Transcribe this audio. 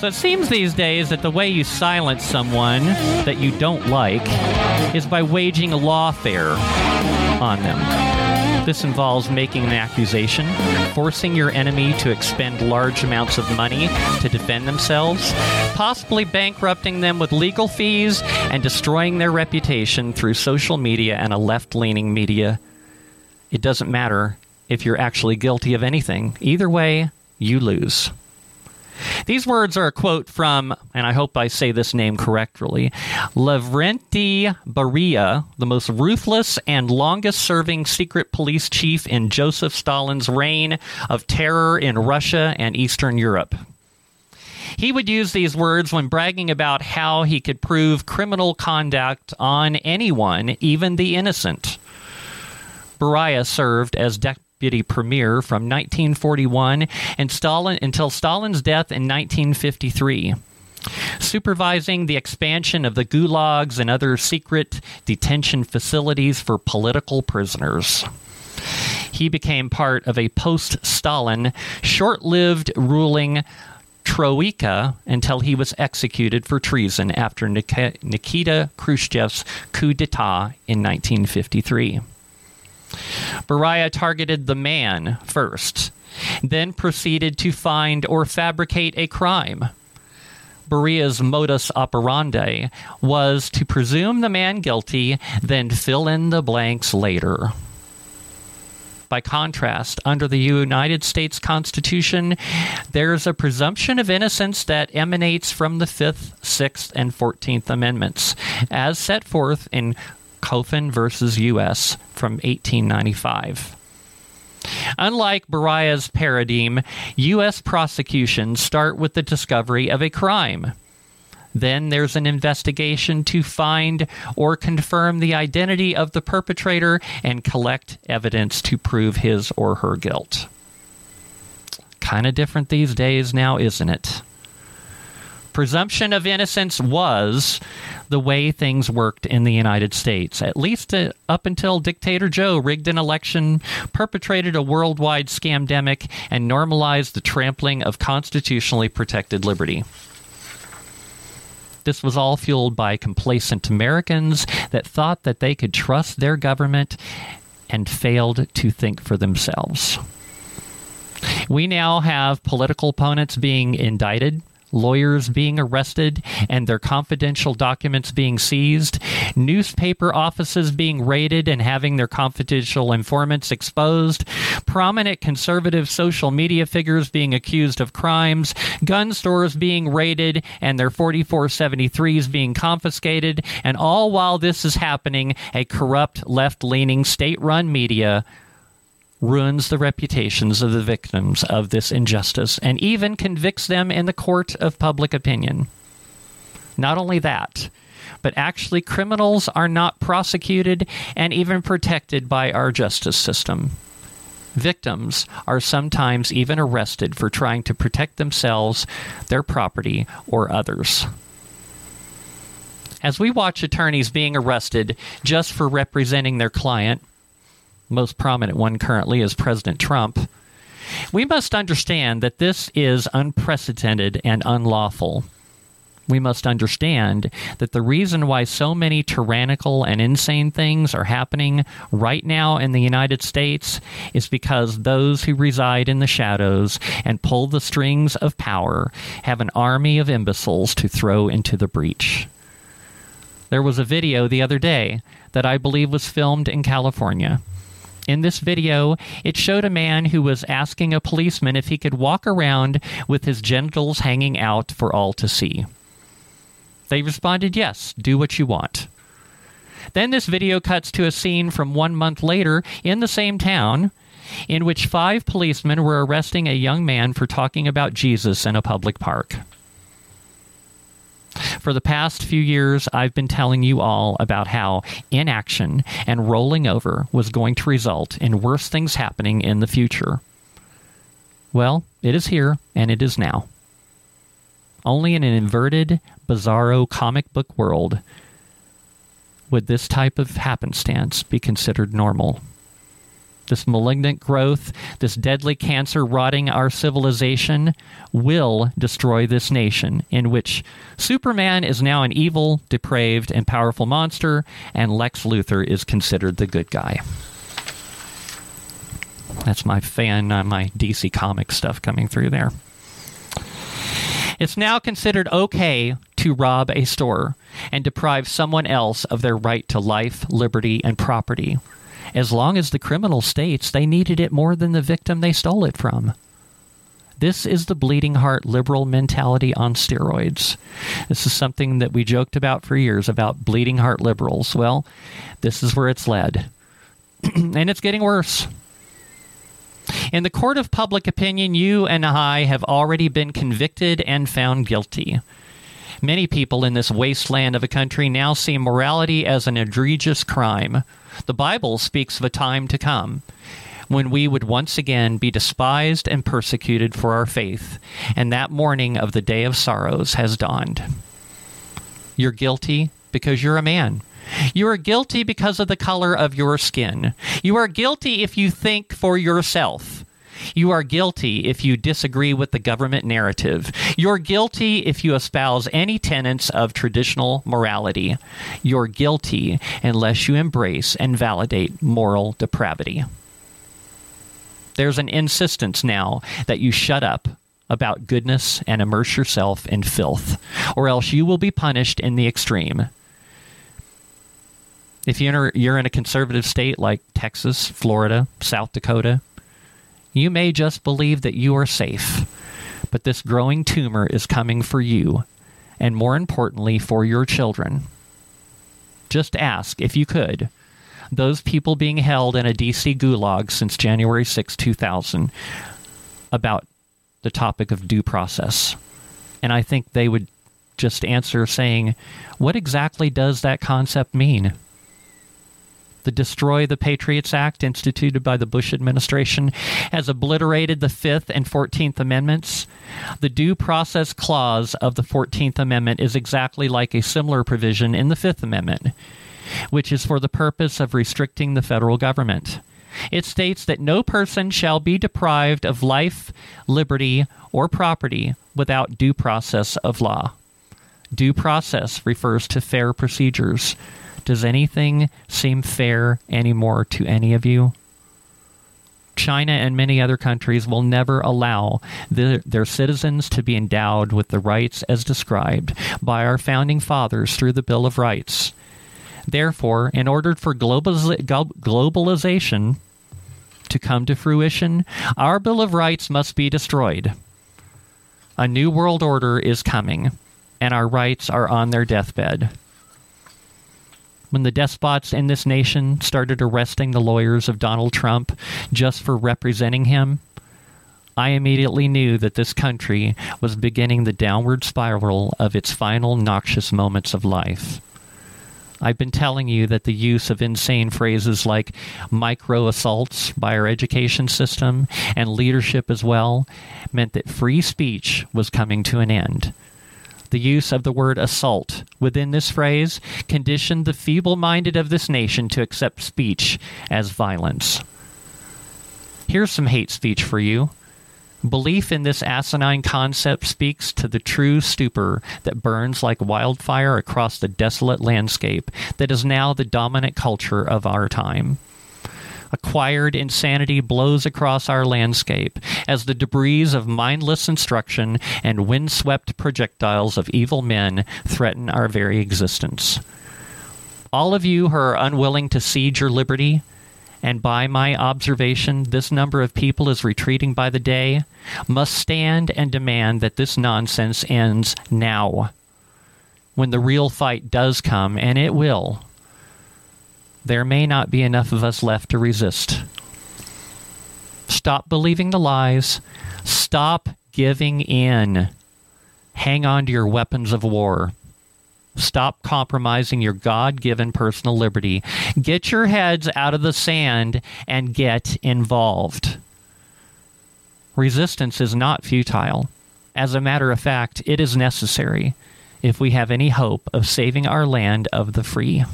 So it seems these days that the way you silence someone that you don't like is by waging a lawfare on them. This involves making an accusation, forcing your enemy to expend large amounts of money to defend themselves, possibly bankrupting them with legal fees, and destroying their reputation through social media and a left leaning media. It doesn't matter if you're actually guilty of anything. Either way, you lose. These words are a quote from, and I hope I say this name correctly, Lavrenti Beria, the most ruthless and longest serving secret police chief in Joseph Stalin's reign of terror in Russia and Eastern Europe. He would use these words when bragging about how he could prove criminal conduct on anyone, even the innocent. Beria served as de- deputy premier from 1941 and Stalin, until Stalin's death in 1953 supervising the expansion of the gulags and other secret detention facilities for political prisoners. He became part of a post Stalin, short lived ruling troika until he was executed for treason after Nikita Khrushchev's coup d'etat in 1953. Beria targeted the man first, then proceeded to find or fabricate a crime. Beria's modus operandi was to presume the man guilty, then fill in the blanks later. By contrast, under the United States Constitution, there's a presumption of innocence that emanates from the Fifth, Sixth, and Fourteenth Amendments, as set forth in Coffin versus U.S. from 1895. Unlike Beria's paradigm, U.S. prosecutions start with the discovery of a crime. Then there's an investigation to find or confirm the identity of the perpetrator and collect evidence to prove his or her guilt. Kind of different these days now, isn't it? presumption of innocence was the way things worked in the United States, at least uh, up until Dictator Joe rigged an election, perpetrated a worldwide scamdemic, and normalized the trampling of constitutionally protected liberty. This was all fueled by complacent Americans that thought that they could trust their government and failed to think for themselves. We now have political opponents being indicted lawyers being arrested and their confidential documents being seized, newspaper offices being raided and having their confidential informants exposed, prominent conservative social media figures being accused of crimes, gun stores being raided and their 4473s being confiscated, and all while this is happening, a corrupt left leaning state run media ruins the reputations of the victims of this injustice and even convicts them in the court of public opinion. Not only that, but actually, criminals are not prosecuted and even protected by our justice system. Victims are sometimes even arrested for trying to protect themselves, their property, or others. As we watch attorneys being arrested just for representing their client, most prominent one currently is President Trump. We must understand that this is unprecedented and unlawful. We must understand that the reason why so many tyrannical and insane things are happening right now in the United States is because those who reside in the shadows and pull the strings of power have an army of imbeciles to throw into the breach. There was a video the other day that I believe was filmed in California in this video, it showed a man who was asking a policeman if he could walk around with his genitals hanging out for all to see. They responded, Yes, do what you want. Then this video cuts to a scene from one month later in the same town in which five policemen were arresting a young man for talking about Jesus in a public park. For the past few years, I've been telling you all about how inaction and rolling over was going to result in worse things happening in the future. Well, it is here, and it is now. Only in an inverted, bizarro comic book world would this type of happenstance be considered normal. This malignant growth, this deadly cancer rotting our civilization, will destroy this nation, in which Superman is now an evil, depraved, and powerful monster, and Lex Luthor is considered the good guy. That's my fan, uh, my DC comic stuff coming through there. It's now considered okay to rob a store and deprive someone else of their right to life, liberty, and property, as long as the criminal states they needed it more than the victim they stole it from. This is the bleeding heart liberal mentality on steroids. This is something that we joked about for years about bleeding heart liberals. Well, this is where it's led. and it's getting worse. In the court of public opinion, you and I have already been convicted and found guilty. Many people in this wasteland of a country now see morality as an egregious crime. The Bible speaks of a time to come when we would once again be despised and persecuted for our faith, and that morning of the day of sorrows has dawned. You're guilty because you're a man. You are guilty because of the color of your skin. You are guilty if you think for yourself. You are guilty if you disagree with the government narrative. You're guilty if you espouse any tenets of traditional morality. You're guilty unless you embrace and validate moral depravity. There's an insistence now that you shut up about goodness and immerse yourself in filth, or else you will be punished in the extreme. If you're, in a conservative state like Texas, Florida, South Dakota, you may just believe that you are safe. But this growing tumor is coming for you, and more importantly, for your children. Just ask, if you could, those people being held in a DC gulag since January 6, 2000, about the topic of due process. And I think they would just answer saying, What exactly does that concept mean? The Destroy the Patriots Act, instituted by the Bush administration, has obliterated the Fifth and Fourteenth Amendments. The Due Process Clause of the Fourteenth Amendment is exactly like a similar provision in the Fifth Amendment, which is for the purpose of restricting the federal government. It states that no person shall be deprived of life, liberty, or property without due process of law. Due process refers to fair procedures. Does anything seem fair anymore to any of you? China and many other countries will never allow the, their citizens to be endowed with the rights as described by our founding fathers through the Bill of Rights. Therefore, in order for globalization to come to fruition, our Bill of Rights must be destroyed. A new world order is coming, and our rights are on their deathbed when the despots in this nation started arresting the lawyers of Donald Trump just for representing him, I immediately knew that this country was beginning the downward spiral of its final noxious moments of life. I've been telling you that the use of insane phrases like micro assaults by our education system and leadership as well meant that free speech was coming to an end. The use of the word assault within this phrase conditioned the feeble minded of this nation to accept speech as violence. Here's some hate speech for you. Belief in this asinine concept speaks to the true stupor that burns like wildfire across the desolate landscape that is now the dominant culture of our time acquired insanity blows across our landscape as the debris of mindless instruction and windswept projectiles of evil men threaten our very existence. All of you who are unwilling to cede your liberty, and by my observation, this number of people is retreating by the day, must stand and demand that this nonsense ends now. When the real fight does come, and it will, there may not be enough of us left to resist. Stop believing the lies. Stop giving in. Hang on to your weapons of war. Stop compromising your God given personal liberty. Get your heads out of the sand and get involved. Resistance is not futile. As a matter of fact, it is necessary if we have any hope of saving our land of the free.